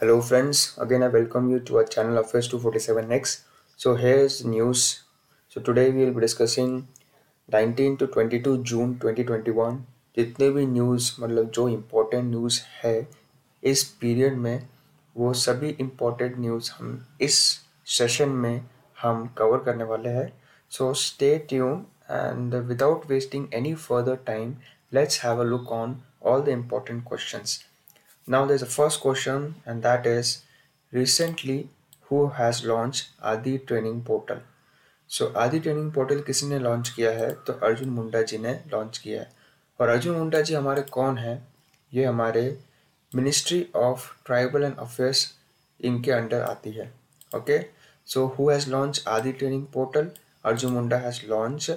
Hello friends, again I welcome you to our channel Affairs 247X. So here's news. So today we will be discussing 19 to 22 जून 2021 जितने भी news मतलब जो important news है इस period में वो सभी इम्पोर्टेंट न्यूज़ हम इस सेशन में हम कवर करने वाले हैं so stay tune and without wasting any further time let's have a look on all the important questions. Now, there's a first question, and that is, recently, who has launched Adi training portal. So Adi training portal किसी ने launch किया है? तो अर्जुन मुंडा जी ने launch किया है। और अर्जुन मुंडा जी हमारे कौन है? ये हमारे ministry of tribal and affairs इनके अंडर आती है। Okay so who has launch Adi training portal Arjun Munda has launch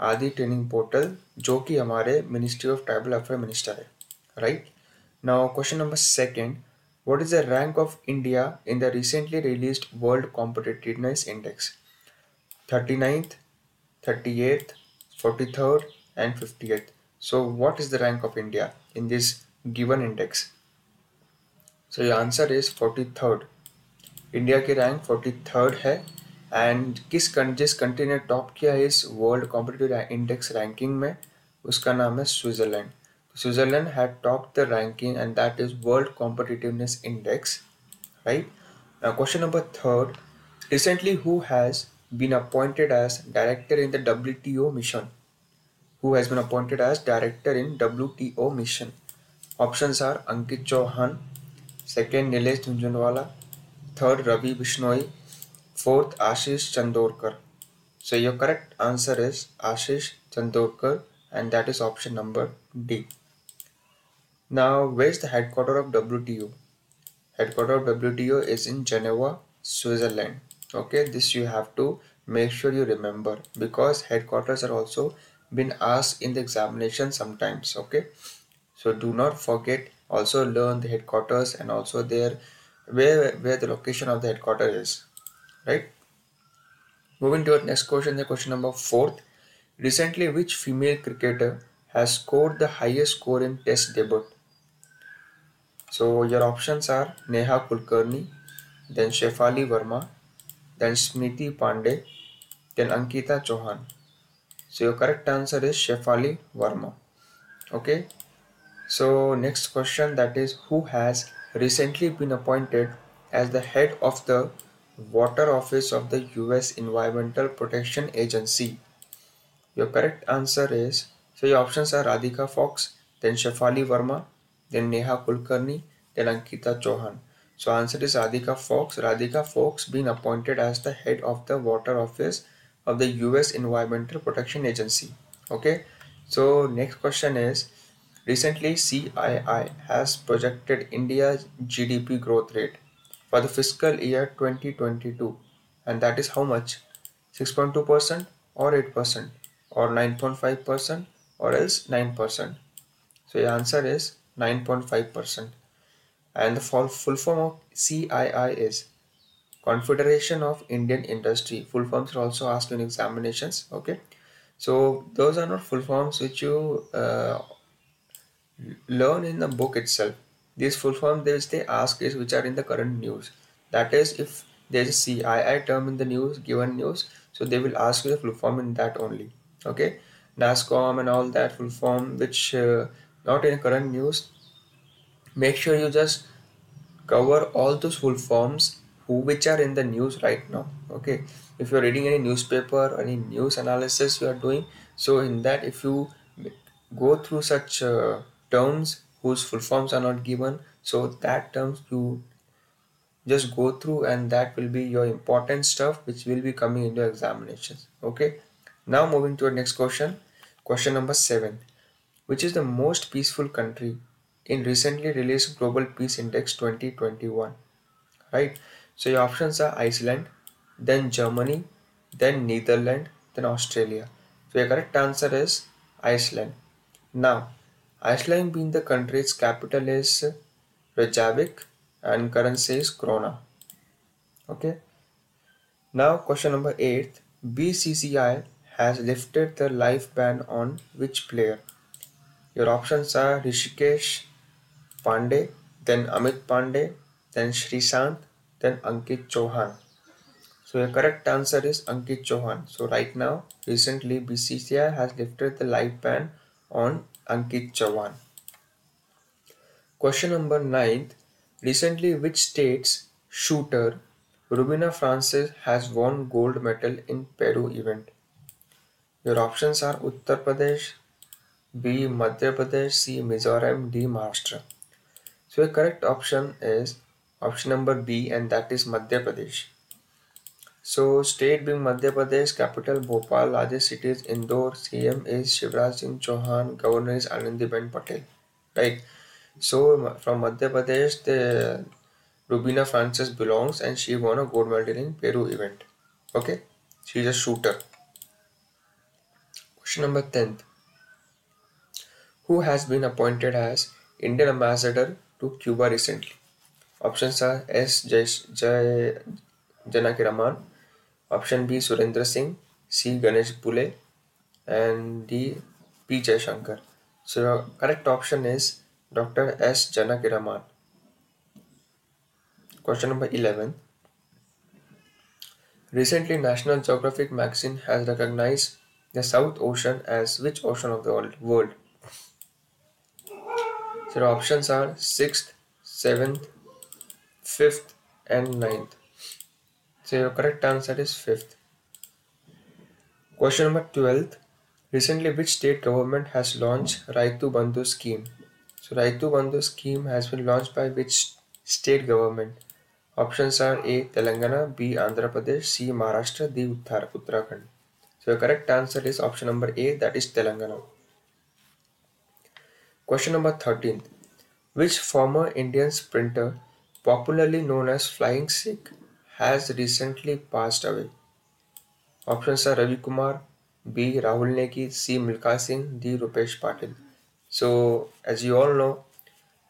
Adi training portal जो कि हमारे ministry of tribal affair minister है। Right now question number second what is the rank of India in the recently released World Competitiveness Index? 39th, 38th, 43rd, and 50th. So, what is the rank of India in this given index? So, your answer is 43rd. India की rank 43rd है and किस जिस country ने top किया है इस world competitive index ranking में उसका नाम है Switzerland Switzerland had topped the ranking and that is World Competitiveness Index, right? Now question number third, recently who has been appointed as director in the WTO mission? Who has been appointed as director in WTO mission? Options are Ankit Chauhan, second Nilesh Dunjanwala, third Ravi Bishnoi, fourth Ashish Chandorkar. So your correct answer is Ashish Chandorkar and that is option number D. Now, where is the headquarter of WTO? Headquarter of WTO is in Geneva, Switzerland. Okay, this you have to make sure you remember because headquarters are also been asked in the examination sometimes. Okay, so do not forget. Also learn the headquarters and also their where where the location of the headquarter is right moving to our next question the question number fourth recently which female cricketer has scored the highest score in test debut. So your options are neha kulkarni then shefali verma then smriti pandey then ankita chauhan. So your correct answer is shefali verma. Okay? So next question that is who has recently been appointed as the head of the Water Office of the US Environmental Protection Agency. Your correct answer is so your options are Radhika Fox, then Shefali Verma, then Neha Kulkarni, then Ankita Chauhan. So answer is Radhika Fox. Radhika Fox being appointed as the head of the Water Office of the US Environmental Protection Agency. Okay. So next question is Recently, CII has projected India's GDP growth rate for the fiscal year 2022, and that is how much? 6.2% or 8% or 9.5% or else 9%. So, the answer is 9.5%. And the full form of CII is Confederation of Indian Industry. Full forms are also asked in examinations. Okay, so those are not full forms which you uh, learn in the book itself. These full forms which they ask is which are in the current news. That is, if there's a CII term in the news, given news, so they will ask you the full form in that only. Okay, NASSCOM and all that full form which uh, not in current news. Make sure you just cover all those full forms who which are in the news right now. Okay, if you're reading any newspaper, any news analysis you are doing, so in that if you go through such uh, terms whose full forms are not given so that terms you just go through and that will be your important stuff which will be coming into examinations okay now moving to our next question question number 7 which is the most peaceful country in recently released global peace index 2021 right so your options are iceland then germany then netherlands then australia so your correct answer is iceland now Iceland being the country's capital is Reykjavik and currency is krona. Okay. Now question number 8. BCCI has lifted the life ban on which player? Your options are Rishikesh Pandey, then Amit Pandey, then Shrishant, then Ankit Chauhan. So the correct answer is Ankit Chauhan. So right now, recently BCCI has lifted the live ban on Ankit Chauhan. Question number 9. Recently, which state's shooter Rubina Francis has won gold medal in Peru event? Your options are Uttar Pradesh B Madhya Pradesh C Mizoram D Maharashtra so a correct option is option number B and that is Madhya Pradesh so state B Madhya Pradesh capital Bhopal largest cities Indore C M is Shivraj Singh Chouhan governor is Anandiben Patel right so from Madhya Pradesh the Rubina Francis belongs and she won a gold medal in Peru event okay she is a shooter Question number 10. Who has been appointed as Indian ambassador to Cuba recently? Options are S. Jay, Jay Janakiraman, option B. Surendra Singh, C. Ganesh Pule, and D. P. Jaishankar. So the correct option is Dr. S. Janakiraman. Question number 11. Recently, National Geographic magazine has recognized the South Ocean as which ocean of the world? So the options are 6th, 7th, 5th and 9th. So your correct answer is 5th. Question number 12. Recently, which state government has launched Raitu Bandhu scheme? So Raitu Bandhu scheme has been launched by which state government? Options are A. Telangana, B. Andhra Pradesh, C. Maharashtra, D. Uttar Uttarakhand. So the correct answer is option number A that is Telangana. Question number 13. Which former Indian sprinter popularly known as Flying Sikh has recently passed away? Options are Ravi Kumar, B. Rahul Negi, C. Milkha Singh, D. Rupesh Patil. So as you all know,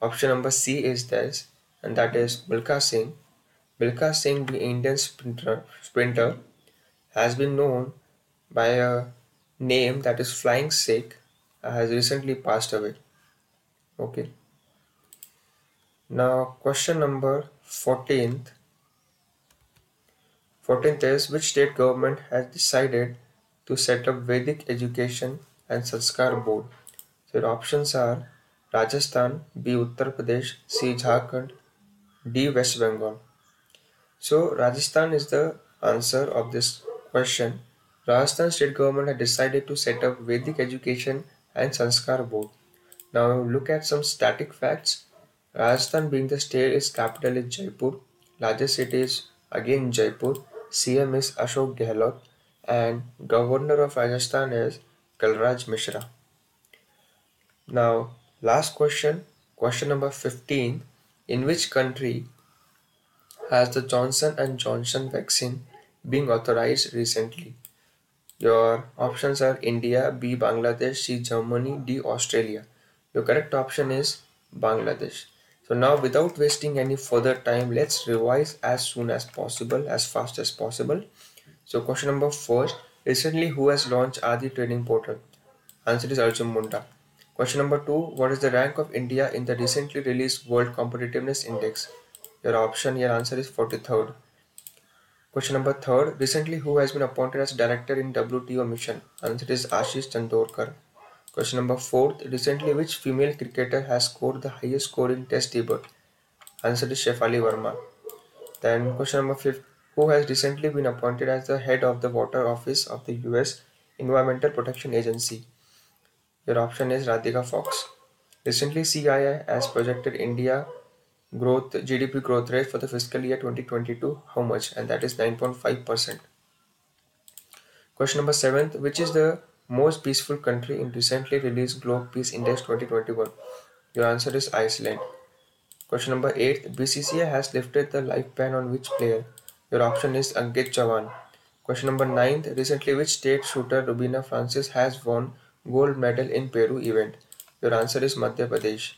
option number C is this and that is Milkha Singh. Milkha Singh, the Indian sprinter, sprinter has been known by a name that is Flying Sikh uh, has recently passed away. Okay. Now question number 14th. 14th is which state government has decided to set up Vedic education and Sanskar board? So the options are Rajasthan, B. Uttar Pradesh, C. Jharkhand, D. West Bengal. So Rajasthan is the answer of this question Rajasthan state government had decided to set up Vedic education and Sanskar board. Now look at some static facts. Rajasthan being the state its capital is Jaipur. Largest city is again Jaipur. CM is Ashok Gehlot and governor of Rajasthan is Kalraj Mishra. Now last question, question number 15. In which country has the Johnson and Johnson vaccine been authorized recently? Your options are India, B. Bangladesh, C. Germany, D. Australia. Your correct option is Bangladesh. So now without wasting any further time, let's revise as soon as possible, as fast as possible. So question number first, recently who has launched Adi training portal? Answer is Arjun Munda. Question number two, what is the rank of India in the recently released World Competitiveness Index? Your option, your answer is 43rd. Question number third. Recently, who has been appointed as director in WTO mission? Answer is Ashish Chandorkar. Question number fourth. Recently, which female cricketer has scored the highest score in Test debut? Answer is Shefali Verma. Then question number fifth. Who has recently been appointed as the head of the Water Office of the U.S. Environmental Protection Agency? Your option is Radhika Fox. Recently, CII has projected India growth GDP growth rate for the fiscal year 2022 how much and that is 9.5%. Question number 7 which is the most peaceful country in recently released Globe Peace Index 2021? Your answer is Iceland. Question number 8 BCCI has lifted the life ban on which player? Your option is Ankit Chavan. Question number 9 recently which state shooter Rubina Francis has won gold medal in Peru event? Your answer is Madhya Pradesh.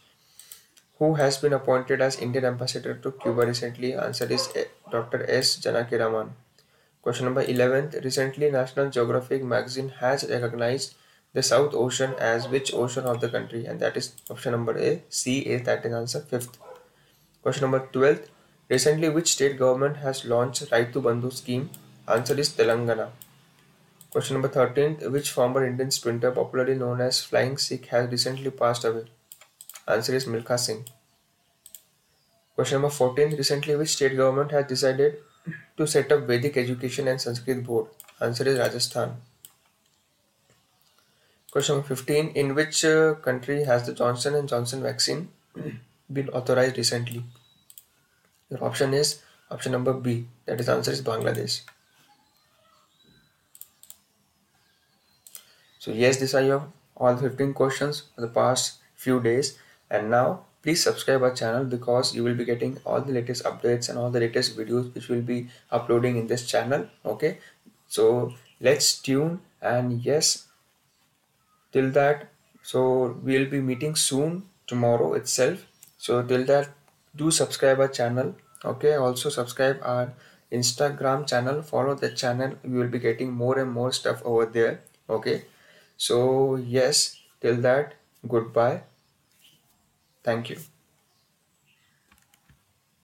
Who has been appointed as Indian ambassador to Cuba recently? Answer is eh, Dr. S. Janakiraman. Question number 11. Recently, National Geographic magazine has recognized the South Ocean as which ocean of the country? And that is option number A. C is that is answer 5th. Question number 12. Recently, which state government has launched Raitu Bandhu scheme? Answer is Telangana. Question number 13. Which former Indian sprinter, popularly known as Flying Sikh, has recently passed away? Answer is Milkha Singh. Question number 14. Recently, which state government has decided to set up Vedic Education and Sanskrit Board? Answer is Rajasthan. Question number 15. In which uh, country has the Johnson & Johnson vaccine been authorized recently? Your option is option number B. That is answer is Bangladesh. So yes, these are your all 15 questions for the past few days. And now please subscribe our channel because you will be getting all the latest updates and all the latest videos which will be uploading in this channel okay? So let's tune and yes till that so we'll be meeting soon tomorrow itself. So till that do subscribe our channel okay? Also subscribe our instagram channel follow the channel. You will be getting more and more stuff over there okay? So yes till that goodbye Thank you.